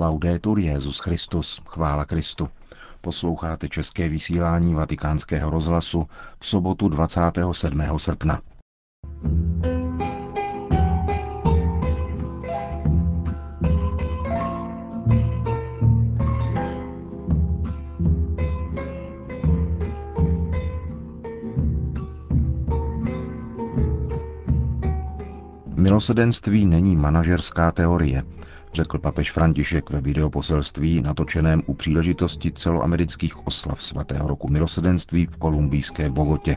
Laudetur Jezus Christus, chvála Kristu. Posloucháte české vysílání Vatikánského rozhlasu v sobotu 27. srpna. Milosedenství není manažerská teorie, řekl papež František ve videoposelství natočeném u příležitosti celoamerických oslav svatého roku milosedenství v kolumbijské Bogotě.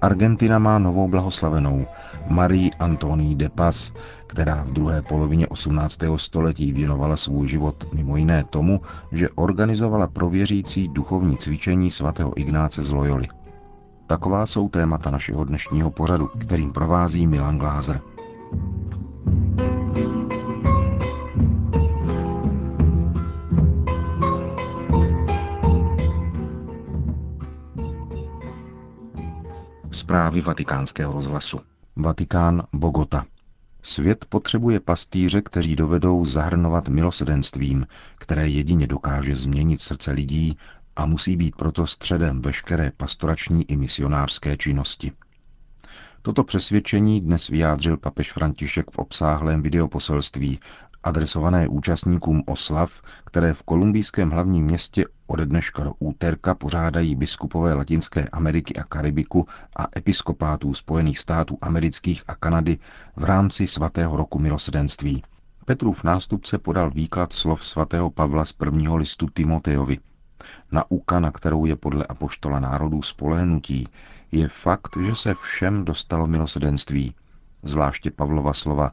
Argentina má novou blahoslavenou, Marie Antoní de Paz, která v druhé polovině 18. století věnovala svůj život mimo jiné tomu, že organizovala prověřící duchovní cvičení svatého Ignáce z Loyoli. Taková jsou témata našeho dnešního pořadu, kterým provází Milan Glázer. Zprávy vatikánského rozhlasu. Vatikán Bogota. Svět potřebuje pastýře, kteří dovedou zahrnovat milosedenstvím, které jedině dokáže změnit srdce lidí a musí být proto středem veškeré pastorační i misionářské činnosti. Toto přesvědčení dnes vyjádřil papež František v obsáhlém videoposelství, adresované účastníkům oslav, které v kolumbijském hlavním městě ode dneška do úterka pořádají biskupové Latinské Ameriky a Karibiku a episkopátů Spojených států amerických a Kanady v rámci svatého roku milosedenství. Petrův nástupce podal výklad slov svatého Pavla z prvního listu Timotejovi. Nauka, na kterou je podle apoštola národů spolehnutí, je fakt, že se všem dostalo milosedenství, zvláště Pavlova slova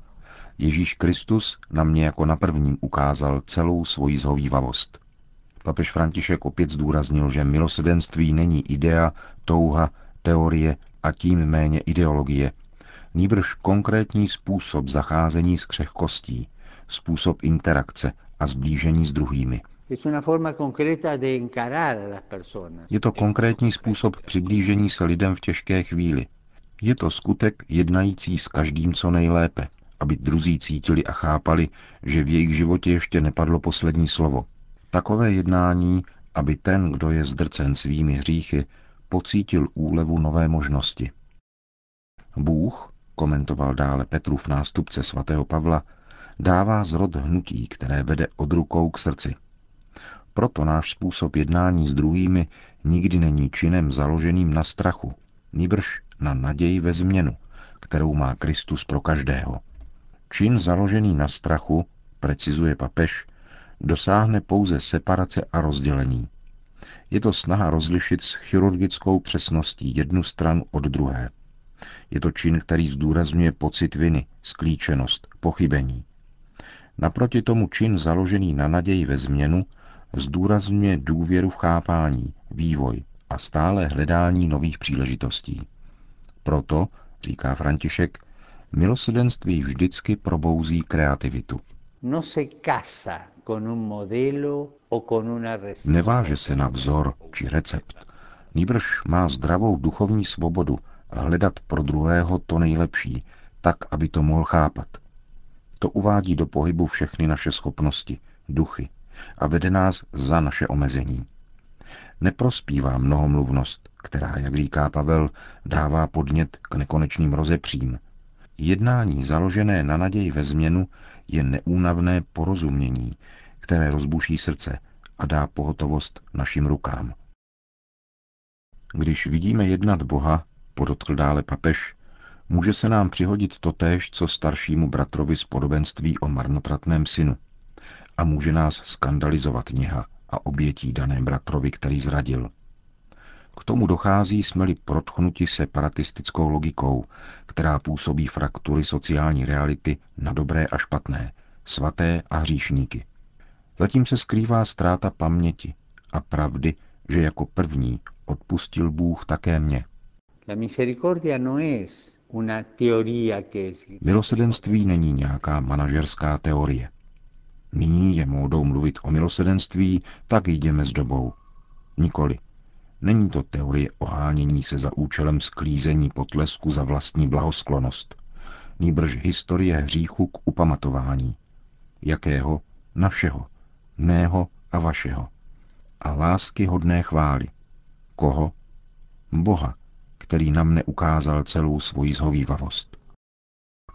Ježíš Kristus na mě jako na prvním ukázal celou svoji zhovývavost. Papež František opět zdůraznil, že milosedenství není idea, touha, teorie a tím méně ideologie, nýbrž konkrétní způsob zacházení s křehkostí, způsob interakce a zblížení s druhými. Je to konkrétní způsob přiblížení se lidem v těžké chvíli. Je to skutek jednající s každým co nejlépe, aby druzí cítili a chápali, že v jejich životě ještě nepadlo poslední slovo. Takové jednání, aby ten, kdo je zdrcen svými hříchy, pocítil úlevu nové možnosti. Bůh, komentoval dále Petrův nástupce svatého Pavla, dává zrod hnutí, které vede od rukou k srdci. Proto náš způsob jednání s druhými nikdy není činem založeným na strachu, níbrž na naději ve změnu, kterou má Kristus pro každého. Čin založený na strachu, precizuje papež, dosáhne pouze separace a rozdělení. Je to snaha rozlišit s chirurgickou přesností jednu stranu od druhé. Je to čin, který zdůrazňuje pocit viny, sklíčenost, pochybení. Naproti tomu čin založený na naději ve změnu zdůrazňuje důvěru v chápání, vývoj a stále hledání nových příležitostí. Proto, říká František, milosedenství vždycky probouzí kreativitu. No Neváže se na vzor či recept, nýbrž má zdravou duchovní svobodu hledat pro druhého to nejlepší, tak, aby to mohl chápat. To uvádí do pohybu všechny naše schopnosti, duchy a vede nás za naše omezení. Neprospívá mnohomluvnost, která, jak říká Pavel, dává podnět k nekonečným rozepřím. Jednání založené na naději ve změnu je neúnavné porozumění, které rozbuší srdce a dá pohotovost našim rukám. Když vidíme jednat Boha, podotkl dále papež, může se nám přihodit totéž, co staršímu bratrovi z podobenství o marnotratném synu. A může nás skandalizovat něha a obětí daném bratrovi, který zradil. K tomu dochází jsme-li protchnuti separatistickou logikou, která působí fraktury sociální reality na dobré a špatné, svaté a hříšníky. Zatím se skrývá ztráta paměti a pravdy, že jako první odpustil Bůh také mě. No Milosedenství není nějaká manažerská teorie. Nyní je módou mluvit o milosedenství, tak jdeme s dobou. Nikoli. Není to teorie ohánění se za účelem sklízení potlesku za vlastní blahosklonost. Nýbrž historie hříchu k upamatování. Jakého? Našeho. mého a vašeho. A lásky hodné chvály. Koho? Boha, který nám neukázal celou svoji zhovývavost.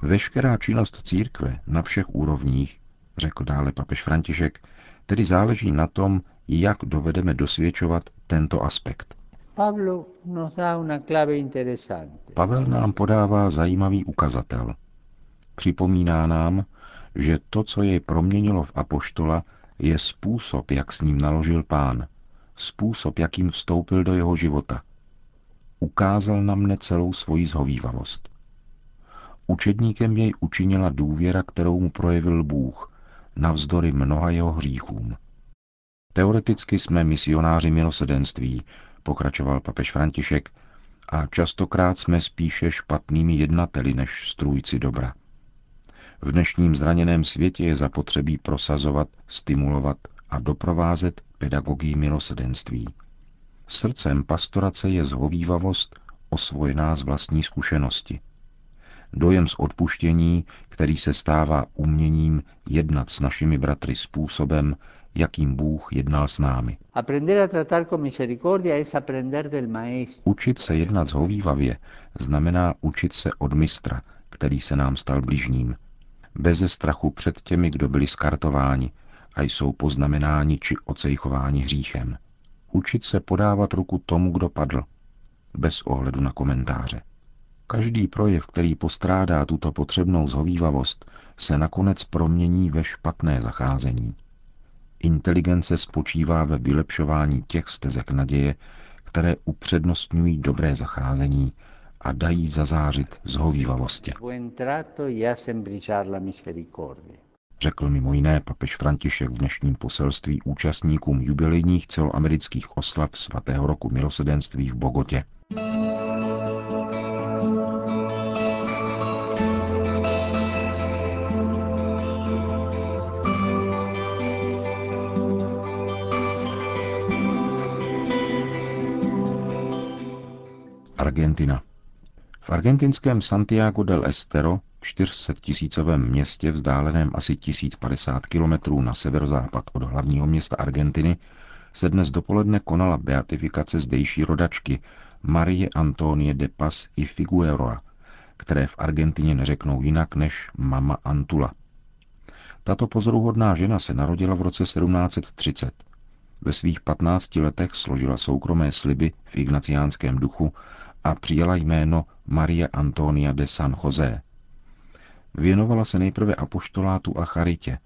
Veškerá činnost církve na všech úrovních, řekl dále papež František, tedy záleží na tom, jak dovedeme dosvědčovat tento aspekt. Pavel nám podává zajímavý ukazatel. Připomíná nám, že to, co jej proměnilo v apoštola, je způsob, jak s ním naložil pán, způsob, jakým vstoupil do jeho života. Ukázal na mne celou svoji zhovývavost. Učedníkem jej učinila důvěra, kterou mu projevil Bůh, navzdory mnoha jeho hříchům. Teoreticky jsme misionáři milosedenství, pokračoval papež František, a častokrát jsme spíše špatnými jednateli než strůjci dobra. V dnešním zraněném světě je zapotřebí prosazovat, stimulovat a doprovázet pedagogii milosedenství. Srdcem pastorace je zhovývavost osvojená z vlastní zkušenosti. Dojem z odpuštění, který se stává uměním jednat s našimi bratry způsobem, jakým Bůh jednal s námi. Učit se jednat zhovývavě znamená učit se od mistra, který se nám stal bližním. Beze strachu před těmi, kdo byli skartováni a jsou poznamenáni či ocejchováni hříchem. Učit se podávat ruku tomu, kdo padl, bez ohledu na komentáře. Každý projev, který postrádá tuto potřebnou zhovývavost, se nakonec promění ve špatné zacházení. Inteligence spočívá ve vylepšování těch stezek naděje, které upřednostňují dobré zacházení a dají zazářit zhovývavosti. Řekl mimo jiné papež František v dnešním poselství účastníkům jubilejních celoamerických oslav svatého roku milosedenství v Bogotě. Argentina. V argentinském Santiago del Estero, 400 tisícovém městě vzdáleném asi 1050 kilometrů na severozápad od hlavního města Argentiny, se dnes dopoledne konala beatifikace zdejší rodačky Marie Antonie de Paz i Figueroa, které v Argentině neřeknou jinak než Mama Antula. Tato pozoruhodná žena se narodila v roce 1730. Ve svých 15 letech složila soukromé sliby v ignaciánském duchu a přijala jméno Maria Antonia de San José. Věnovala se nejprve apoštolátu a charitě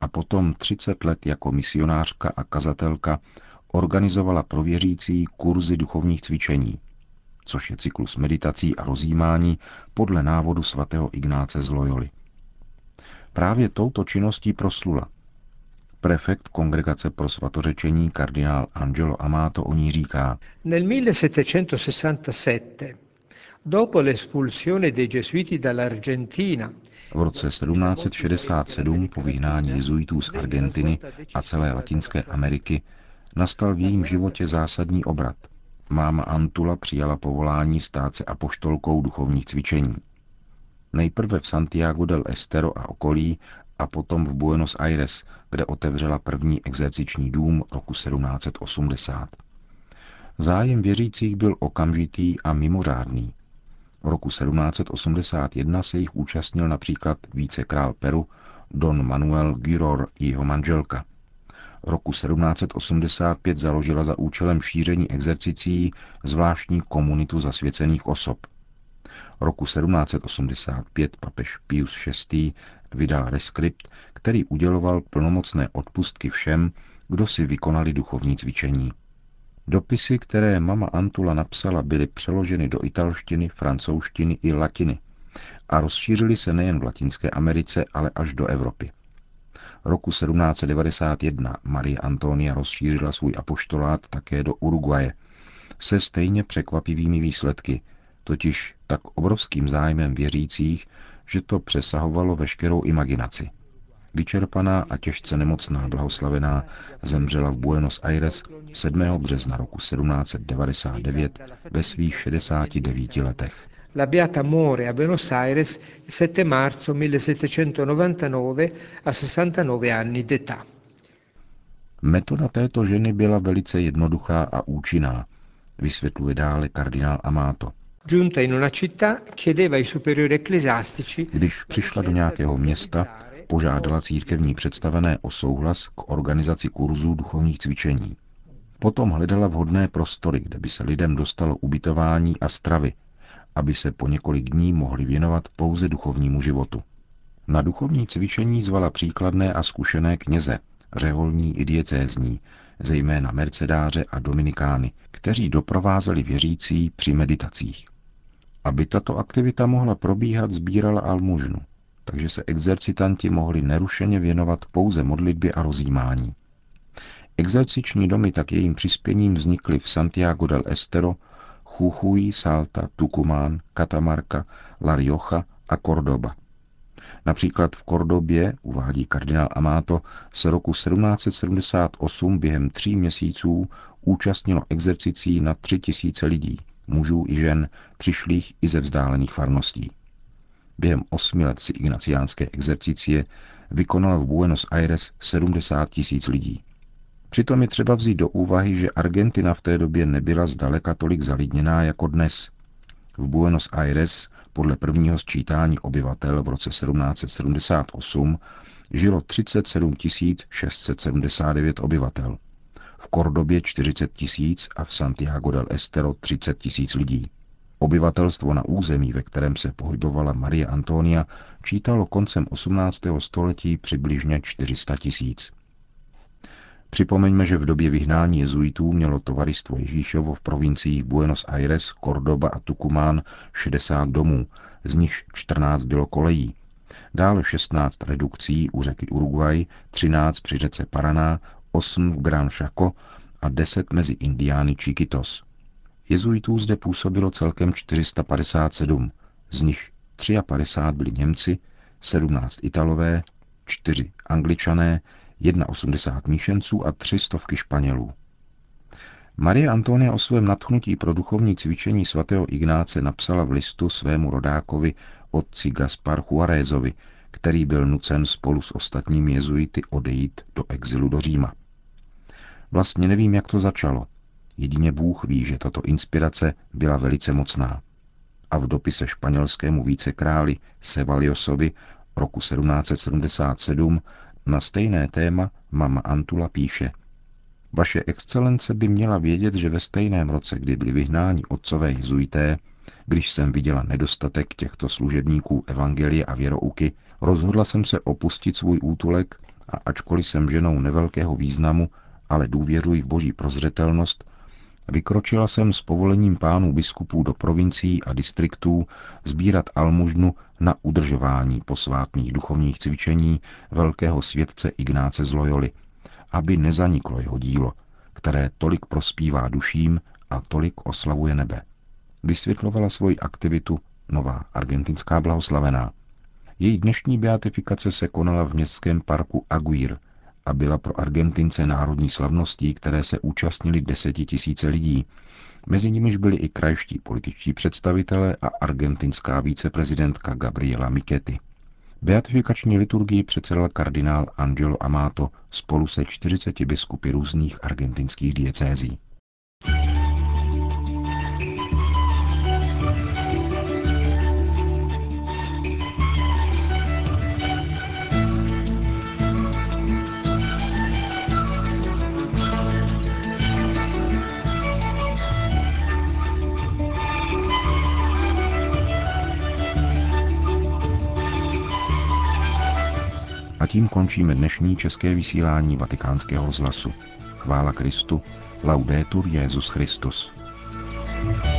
a potom 30 let jako misionářka a kazatelka organizovala pro věřící kurzy duchovních cvičení, což je cyklus meditací a rozjímání podle návodu svatého Ignáce z Loyoli. Právě touto činností proslula. Prefekt kongregace pro svatořečení kardinál Angelo Amato o ní říká. Nel 1767, dopo l'espulsione dei gesuiti dall'Argentina, v roce 1767 po vyhnání jezuitů z Argentiny a celé Latinské Ameriky nastal v jejím životě zásadní obrat. Máma Antula přijala povolání stát se apoštolkou duchovních cvičení. Nejprve v Santiago del Estero a okolí a potom v Buenos Aires, kde otevřela první exerciční dům roku 1780. Zájem věřících byl okamžitý a mimořádný. V roku 1781 se jich účastnil například vícekrál Peru Don Manuel Giror i jeho manželka. Roku 1785 založila za účelem šíření exercicí zvláštní komunitu zasvěcených osob. Roku 1785 papež Pius VI vydal reskript, který uděloval plnomocné odpustky všem, kdo si vykonali duchovní cvičení. Dopisy, které mama Antula napsala, byly přeloženy do italštiny, francouzštiny i latiny a rozšířily se nejen v Latinské Americe, ale až do Evropy. Roku 1791 Marie Antonia rozšířila svůj apoštolát také do Uruguaje se stejně překvapivými výsledky, totiž tak obrovským zájmem věřících, že to přesahovalo veškerou imaginaci. Vyčerpaná a těžce nemocná blahoslavená zemřela v Buenos Aires 7. března roku 1799 ve svých 69 letech. La Beata muore a Buenos Aires 7 marzo 1799 a 69 anni d'età. Metoda této ženy byla velice jednoduchá a účinná, vysvětluje dále kardinál Amato. Když přišla do nějakého města, požádala církevní představené o souhlas k organizaci kurzů duchovních cvičení. Potom hledala vhodné prostory, kde by se lidem dostalo ubytování a stravy, aby se po několik dní mohli věnovat pouze duchovnímu životu. Na duchovní cvičení zvala příkladné a zkušené kněze, řeholní i diecézní, zejména mercedáře a dominikány, kteří doprovázeli věřící při meditacích. Aby tato aktivita mohla probíhat, sbírala almužnu, takže se exercitanti mohli nerušeně věnovat pouze modlitbě a rozjímání. Exerciční domy tak jejím přispěním vznikly v Santiago del Estero, Chuchuy, Salta, Tucumán, Catamarca, La Rioja a Cordoba. Například v Kordobě, uvádí kardinál Amato, se roku 1778 během tří měsíců účastnilo exercicí na tři tisíce lidí, mužů i žen, přišlých i ze vzdálených farností. Během osmi let si ignaciánské exercicie vykonalo v Buenos Aires 70 tisíc lidí. Přitom je třeba vzít do úvahy, že Argentina v té době nebyla zdaleka tolik zalidněná jako dnes. V Buenos Aires podle prvního sčítání obyvatel v roce 1778 žilo 37 679 obyvatel, v Kordobě 40 tisíc a v Santiago del Estero 30 tisíc lidí. Obyvatelstvo na území, ve kterém se pohybovala Marie Antonia, čítalo koncem 18. století přibližně 400 tisíc. Připomeňme, že v době vyhnání jezuitů mělo tovaristvo Ježíšovo v provinciích Buenos Aires, Cordoba a Tucumán 60 domů, z nichž 14 bylo kolejí. Dále 16 redukcí u řeky Uruguay, 13 při řece Paraná, 8 v Gran Chaco a 10 mezi Indiány Chiquitos. Jezuitů zde působilo celkem 457, z nich 53 byli Němci, 17 Italové, 4 Angličané, 1,80 míšenců a tři stovky Španělů. Marie Antonia o svém nadchnutí pro duchovní cvičení svatého Ignáce napsala v listu svému rodákovi otci Gaspar Juarézovi, který byl nucen spolu s ostatními jezuity odejít do exilu do Říma. Vlastně nevím, jak to začalo. Jedině Bůh ví, že tato inspirace byla velice mocná. A v dopise španělskému vícekráli Sevaliosovi roku 1777 na stejné téma mama Antula píše Vaše excelence by měla vědět, že ve stejném roce, kdy byli vyhnáni otcové jezuité, když jsem viděla nedostatek těchto služebníků evangelie a věrouky, rozhodla jsem se opustit svůj útulek a ačkoliv jsem ženou nevelkého významu, ale důvěřuji v boží prozřetelnost, vykročila jsem s povolením pánů biskupů do provincií a distriktů sbírat almužnu na udržování posvátných duchovních cvičení velkého světce Ignáce z Loyoli, aby nezaniklo jeho dílo, které tolik prospívá duším a tolik oslavuje nebe. Vysvětlovala svoji aktivitu nová argentinská blahoslavená. Její dnešní beatifikace se konala v městském parku Aguirre a byla pro Argentince národní slavností, které se účastnili desetitisíce lidí, Mezi nimiž byli i krajští političtí představitelé a argentinská víceprezidentka Gabriela Michetti. Beatifikační liturgii předsedal kardinál Angelo Amato spolu se 40 biskupy různých argentinských diecézí. A tím končíme dnešní české vysílání vatikánského rozhlasu. Chvála Kristu. Laudetur Jezus Christus. thank you